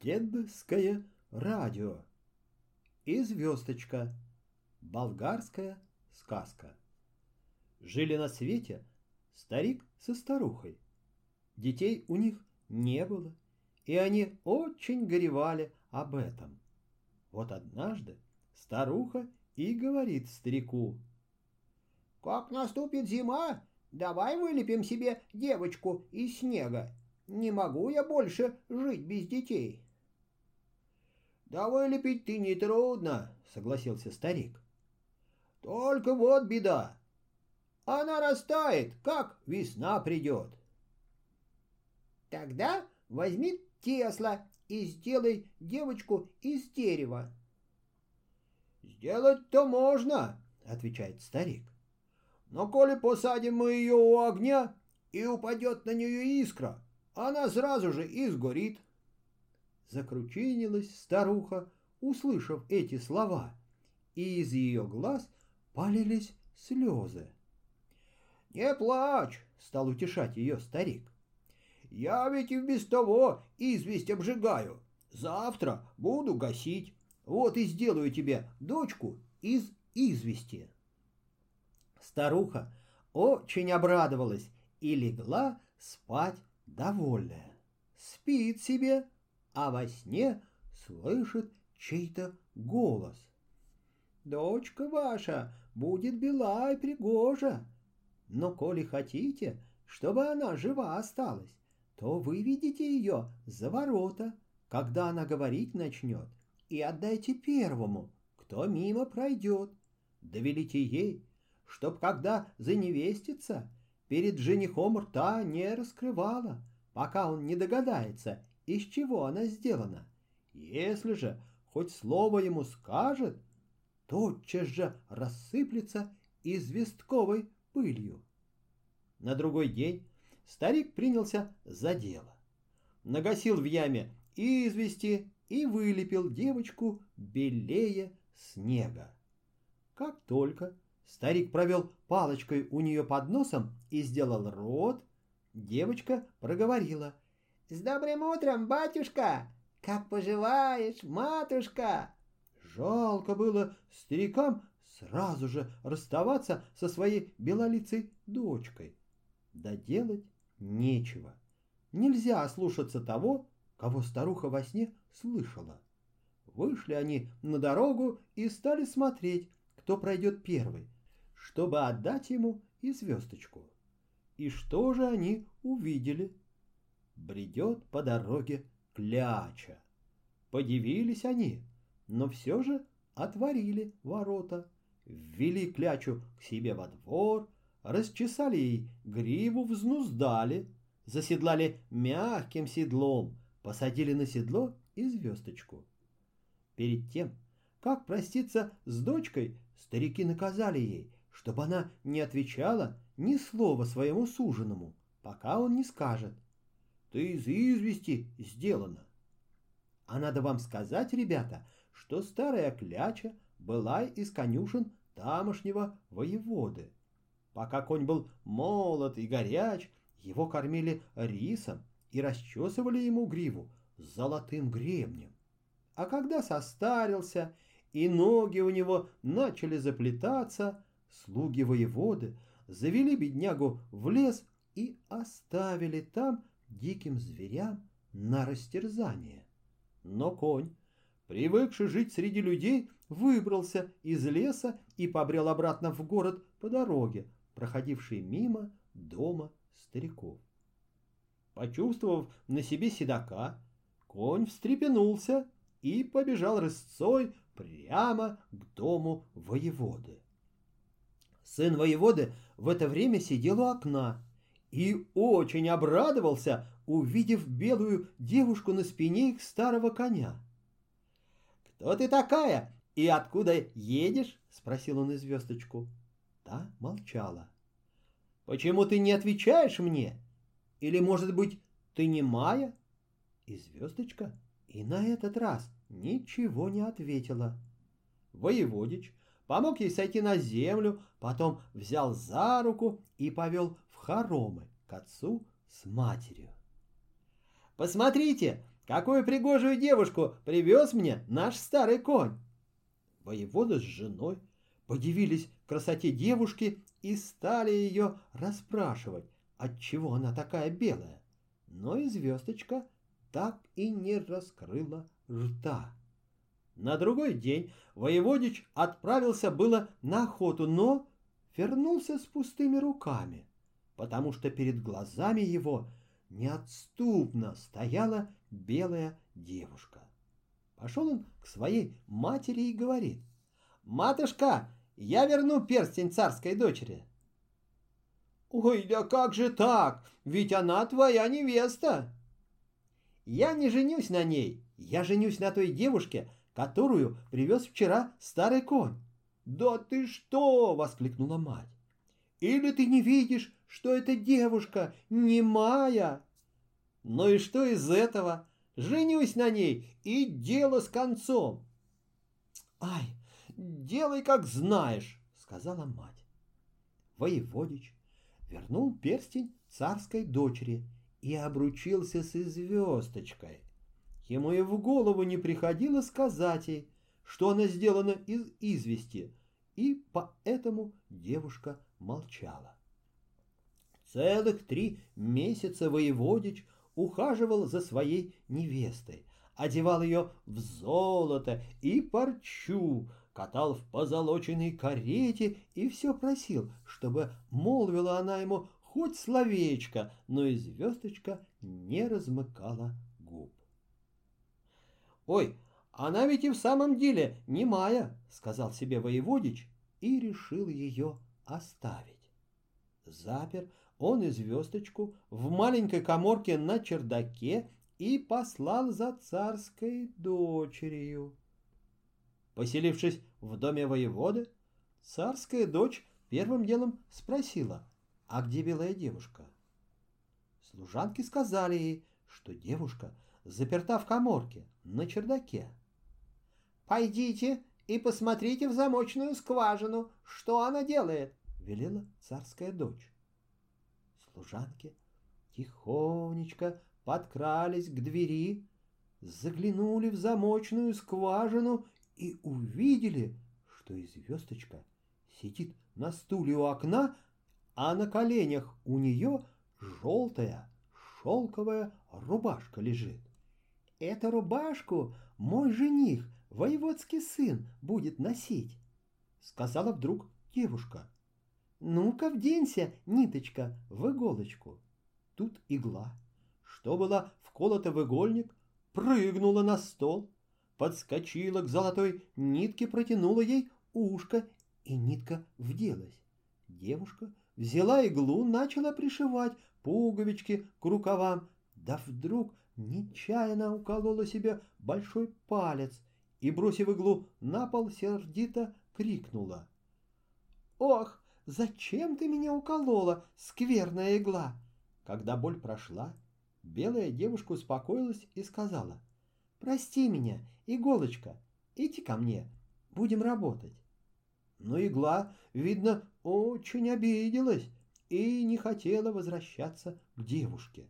Дедское радио и звездочка. Болгарская сказка. Жили на свете старик со старухой. Детей у них не было, и они очень горевали об этом. Вот однажды старуха и говорит старику. «Как наступит зима, давай вылепим себе девочку из снега. Не могу я больше жить без детей». «Да вылепить ты нетрудно», — согласился старик. «Только вот беда. Она растает, как весна придет». «Тогда возьми Тесла и сделай девочку из дерева». «Сделать-то можно», — отвечает старик. «Но коли посадим мы ее у огня, и упадет на нее искра, она сразу же и сгорит». Закручинилась старуха, услышав эти слова, и из ее глаз полились слезы. «Не плачь!» — стал утешать ее старик. «Я ведь и без того известь обжигаю. Завтра буду гасить. Вот и сделаю тебе дочку из извести». Старуха очень обрадовалась и легла спать довольная. Спит себе, а во сне слышит чей-то голос. «Дочка ваша будет бела и пригожа, но коли хотите, чтобы она жива осталась, то выведите ее за ворота, когда она говорить начнет, и отдайте первому, кто мимо пройдет. Довелите ей, чтоб когда заневестится, перед женихом рта не раскрывала, пока он не догадается, из чего она сделана. Если же хоть слово ему скажет, тотчас же рассыплется известковой пылью. На другой день старик принялся за дело. Нагасил в яме извести и вылепил девочку белее снега. Как только старик провел палочкой у нее под носом и сделал рот, девочка проговорила — «С добрым утром, батюшка! Как поживаешь, матушка?» Жалко было старикам сразу же расставаться со своей белолицей дочкой. Да делать нечего. Нельзя слушаться того, кого старуха во сне слышала. Вышли они на дорогу и стали смотреть, кто пройдет первый, чтобы отдать ему и звездочку. И что же они увидели? Бредет по дороге кляча. Подивились они, но все же отворили ворота, ввели клячу к себе во двор, расчесали ей гриву, взнуздали, заседлали мягким седлом, посадили на седло и звездочку. Перед тем, как проститься с дочкой, старики наказали ей, чтобы она не отвечала ни слова своему суженому, пока он не скажет — ты из извести сделана. А надо вам сказать, ребята, что старая кляча была из конюшен тамошнего воеводы. Пока конь был молод и горяч, его кормили рисом и расчесывали ему гриву золотым гребнем. А когда состарился и ноги у него начали заплетаться, слуги воеводы завели беднягу в лес и оставили там диким зверям на растерзание. Но конь, привыкший жить среди людей, выбрался из леса и побрел обратно в город по дороге, проходившей мимо дома стариков. Почувствовав на себе седока, конь встрепенулся и побежал рысцой прямо к дому воеводы. Сын воеводы в это время сидел у окна и очень обрадовался, увидев белую девушку на спине их старого коня. «Кто ты такая и откуда едешь?» — спросил он и звездочку. Та молчала. «Почему ты не отвечаешь мне? Или, может быть, ты не Майя?» И звездочка и на этот раз ничего не ответила. Воеводич помог ей сойти на землю, потом взял за руку и повел хоромы к отцу с матерью. «Посмотрите, какую пригожую девушку привез мне наш старый конь!» Воевода с женой подивились красоте девушки и стали ее расспрашивать, отчего она такая белая. Но и звездочка так и не раскрыла рта. На другой день воеводич отправился было на охоту, но вернулся с пустыми руками, потому что перед глазами его неотступно стояла белая девушка. Пошел он к своей матери и говорит, «Матушка, я верну перстень царской дочери». «Ой, да как же так? Ведь она твоя невеста!» «Я не женюсь на ней, я женюсь на той девушке, которую привез вчера старый конь». «Да ты что!» — воскликнула мать. «Или ты не видишь, что эта девушка не моя?» «Ну и что из этого? Женюсь на ней, и дело с концом!» «Ай, делай, как знаешь!» — сказала мать. Воеводич вернул перстень царской дочери и обручился с звездочкой. Ему и в голову не приходило сказать ей, что она сделана из извести, и поэтому девушка молчала. Целых три месяца воеводич ухаживал за своей невестой, одевал ее в золото и парчу, катал в позолоченной карете и все просил, чтобы молвила она ему хоть словечко, но и звездочка не размыкала губ. «Ой, она ведь и в самом деле не Майя», — сказал себе воеводич и решил ее оставить. Запер он и звездочку в маленькой коморке на чердаке и послал за царской дочерью. Поселившись в доме воеводы, царская дочь первым делом спросила, а где белая девушка? Служанки сказали ей, что девушка заперта в коморке на чердаке. «Пойдите и посмотрите в замочную скважину, что она делает», — велела царская дочь. Служанки тихонечко подкрались к двери, заглянули в замочную скважину и увидели, что и звездочка сидит на стуле у окна, а на коленях у нее желтая шелковая рубашка лежит. Эту рубашку мой жених, воеводский сын, будет носить, сказала вдруг девушка. Ну-ка вденься, ниточка, в иголочку. Тут игла, что была вколота в игольник, прыгнула на стол, подскочила к золотой нитке, протянула ей ушко, и нитка вделась. Девушка взяла иглу, начала пришивать пуговички к рукавам, да вдруг нечаянно уколола себе большой палец и, бросив иглу на пол, сердито крикнула. «Ох, зачем ты меня уколола, скверная игла?» Когда боль прошла, белая девушка успокоилась и сказала, «Прости меня, иголочка, иди ко мне, будем работать». Но игла, видно, очень обиделась и не хотела возвращаться к девушке.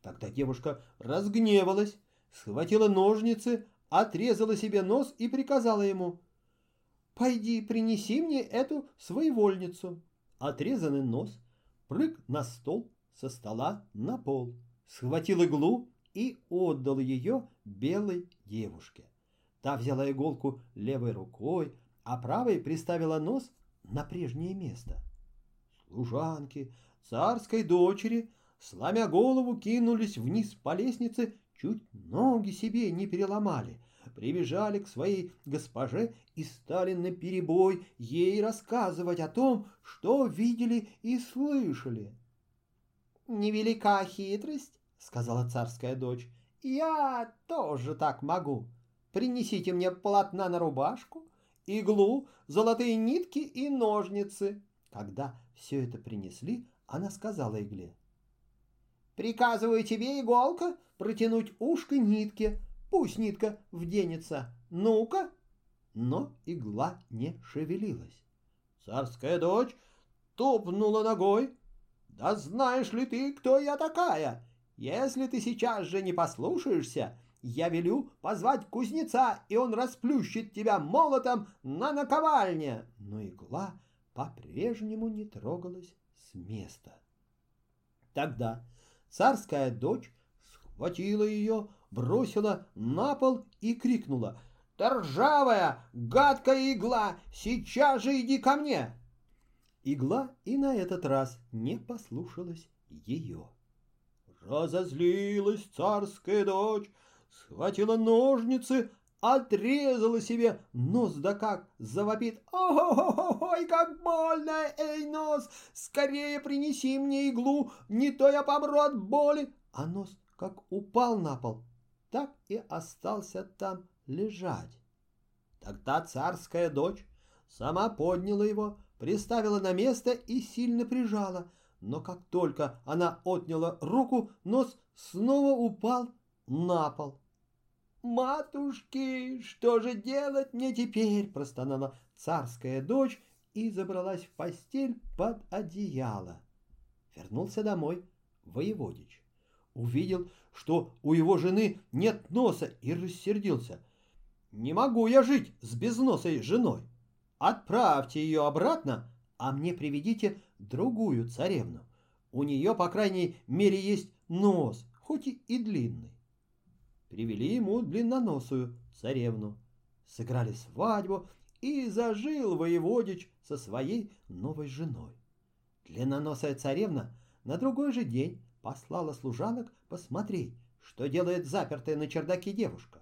Тогда девушка разгневалась, схватила ножницы, отрезала себе нос и приказала ему «Пойди, принеси мне эту своевольницу». Отрезанный нос прыг на стол, со стола на пол, схватил иглу и отдал ее белой девушке. Та взяла иголку левой рукой, а правой приставила нос на прежнее место. Служанки царской дочери – сломя голову, кинулись вниз по лестнице, чуть ноги себе не переломали, прибежали к своей госпоже и стали наперебой ей рассказывать о том, что видели и слышали. «Невелика хитрость», — сказала царская дочь, — «я тоже так могу. Принесите мне полотна на рубашку, иглу, золотые нитки и ножницы». Когда все это принесли, она сказала игле — Приказываю тебе, иголка, протянуть ушко нитке. Пусть нитка вденется. Ну-ка!» Но игла не шевелилась. Царская дочь топнула ногой. «Да знаешь ли ты, кто я такая? Если ты сейчас же не послушаешься, я велю позвать кузнеца, и он расплющит тебя молотом на наковальне. Но игла по-прежнему не трогалась с места. Тогда царская дочь схватила ее, бросила на пол и крикнула «Торжавая, гадкая игла, сейчас же иди ко мне!» Игла и на этот раз не послушалась ее. Разозлилась царская дочь, схватила ножницы, отрезала себе нос да как завопит. Ой, как больно, эй, нос, скорее принеси мне иглу, не то я помру от боли. А нос как упал на пол, так и остался там лежать. Тогда царская дочь сама подняла его, приставила на место и сильно прижала, но как только она отняла руку, нос снова упал на пол. «Матушки, что же делать мне теперь?» – простонала царская дочь и забралась в постель под одеяло. Вернулся домой воеводич. Увидел, что у его жены нет носа и рассердился. «Не могу я жить с безносой женой. Отправьте ее обратно, а мне приведите другую царевну. У нее, по крайней мере, есть нос, хоть и длинный привели ему длинноносую царевну. Сыграли свадьбу, и зажил воеводич со своей новой женой. Длинноносая царевна на другой же день послала служанок посмотреть, что делает запертая на чердаке девушка.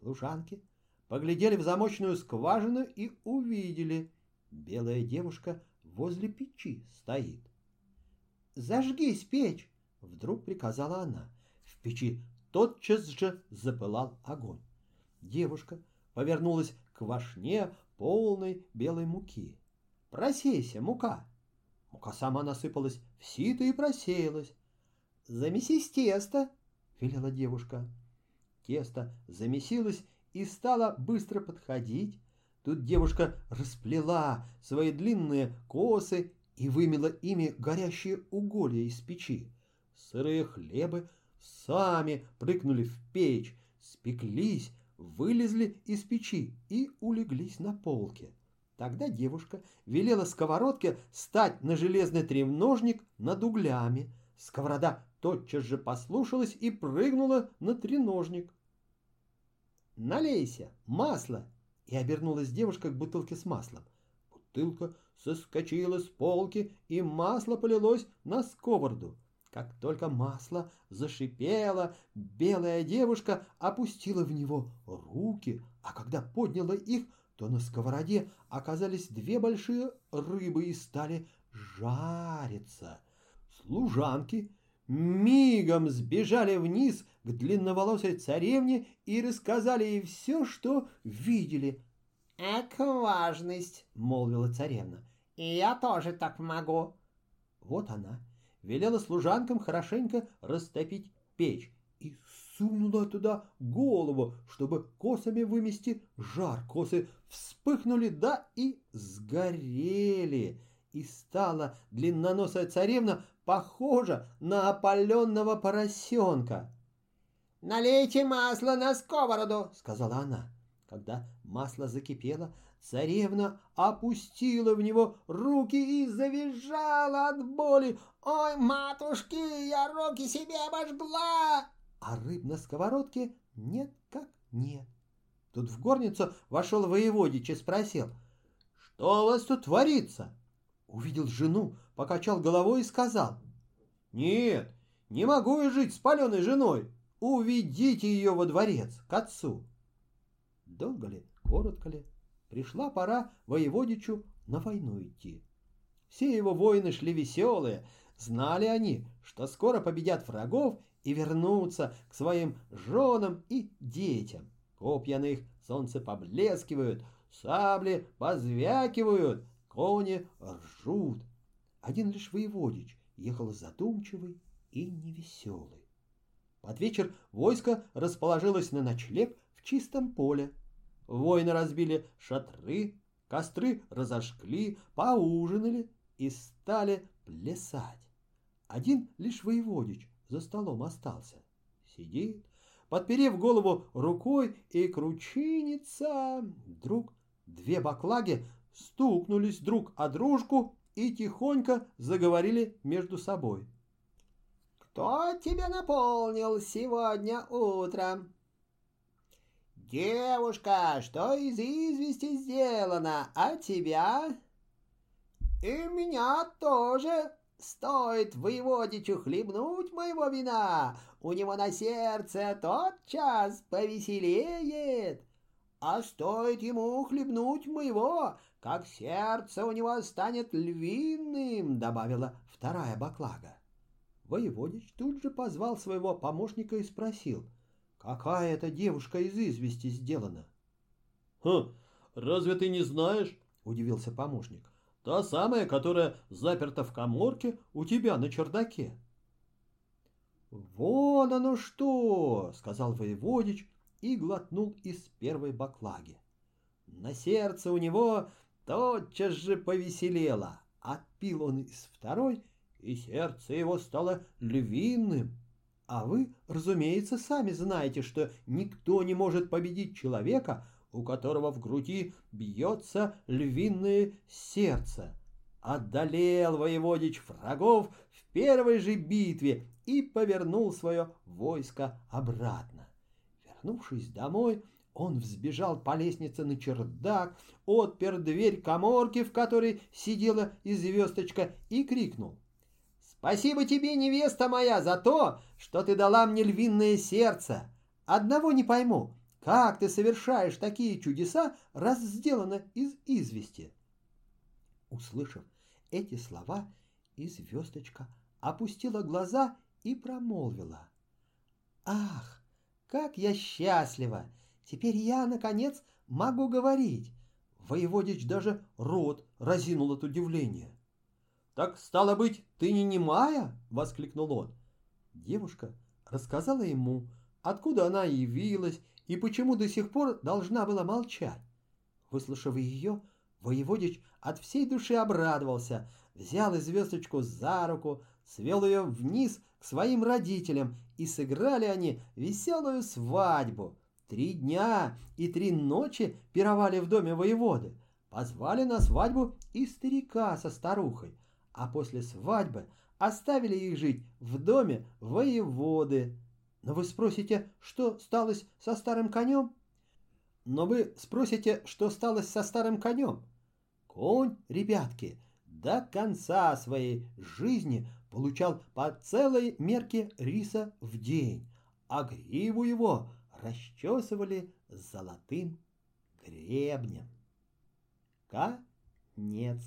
Служанки поглядели в замочную скважину и увидели, белая девушка возле печи стоит. «Зажгись печь!» — вдруг приказала она. В печи тотчас же запылал огонь. Девушка повернулась к вошне полной белой муки. «Просейся, мука!» Мука сама насыпалась в сито и просеялась. «Замесись тесто!» — велела девушка. Тесто замесилось и стало быстро подходить. Тут девушка расплела свои длинные косы и вымела ими горящие уголья из печи. Сырые хлебы сами прыгнули в печь, спеклись, вылезли из печи и улеглись на полке. Тогда девушка велела сковородке стать на железный треножник над углями. Сковорода тотчас же послушалась и прыгнула на треножник. «Налейся, масло!» И обернулась девушка к бутылке с маслом. Бутылка соскочила с полки, и масло полилось на сковороду. Как только масло зашипело, белая девушка опустила в него руки, а когда подняла их, то на сковороде оказались две большие рыбы и стали жариться. Служанки мигом сбежали вниз к длинноволосой царевне и рассказали ей все, что видели. «Эк, важность!» — молвила царевна. «И я тоже так могу». Вот она велела служанкам хорошенько растопить печь и сунула туда голову, чтобы косами вымести жар. Косы вспыхнули, да и сгорели. И стала длинноносая царевна похожа на опаленного поросенка. «Налейте масло на сковороду», — сказала она. Когда масло закипело, Царевна опустила в него руки и завизжала от боли. «Ой, матушки, я руки себе обожгла!» А рыб на сковородке нет как нет. Тут в горницу вошел воеводич и спросил, «Что у вас тут творится?» Увидел жену, покачал головой и сказал, «Нет, не могу я жить с паленой женой. Уведите ее во дворец, к отцу». Долго ли, коротко ли, пришла пора воеводичу на войну идти. Все его воины шли веселые, знали они, что скоро победят врагов и вернутся к своим женам и детям. Копья на их солнце поблескивают, сабли позвякивают, кони ржут. Один лишь воеводич ехал задумчивый и невеселый. Под вечер войско расположилось на ночлег в чистом поле. Воины разбили шатры, костры разожгли, поужинали и стали плясать. Один лишь воеводич за столом остался. Сидит, подперев голову рукой и кручинится. Вдруг две баклаги стукнулись друг о дружку и тихонько заговорили между собой. «Кто тебя наполнил сегодня утром?» «Девушка, что из извести сделано, а тебя?» «И меня тоже стоит воеводичу хлебнуть моего вина, у него на сердце тот час повеселеет, а стоит ему хлебнуть моего, как сердце у него станет львиным», — добавила вторая баклага. Воеводич тут же позвал своего помощника и спросил — Какая это девушка из извести сделана? Хм, разве ты не знаешь? Удивился помощник. Та самая, которая заперта в коморке у тебя на чердаке. «Вон оно что!» — сказал воеводич и глотнул из первой баклаги. На сердце у него тотчас же повеселело. Отпил он из второй, и сердце его стало львиным. А вы, разумеется, сами знаете, что никто не может победить человека, у которого в груди бьется львиное сердце. Одолел воеводич врагов в первой же битве и повернул свое войско обратно. Вернувшись домой, он взбежал по лестнице на чердак, отпер дверь коморки, в которой сидела и звездочка, и крикнул. Спасибо тебе, невеста моя, за то, что ты дала мне львиное сердце. Одного не пойму, как ты совершаешь такие чудеса, раз сделано из извести. Услышав эти слова, и звездочка опустила глаза и промолвила. «Ах, как я счастлива! Теперь я, наконец, могу говорить!» Воеводич даже рот разинул от удивления. «Так, стало быть, ты не немая?» — воскликнул он. Девушка рассказала ему, откуда она явилась и почему до сих пор должна была молчать. Выслушав ее, воеводич от всей души обрадовался, взял звездочку за руку, свел ее вниз к своим родителям, и сыграли они веселую свадьбу. Три дня и три ночи пировали в доме воеводы. Позвали на свадьбу и старика со старухой — а после свадьбы оставили их жить в доме воеводы. Но вы спросите, что сталось со старым конем? Но вы спросите, что сталось со старым конем? Конь, ребятки, до конца своей жизни получал по целой мерке риса в день, а гриву его расчесывали золотым гребнем. Конец.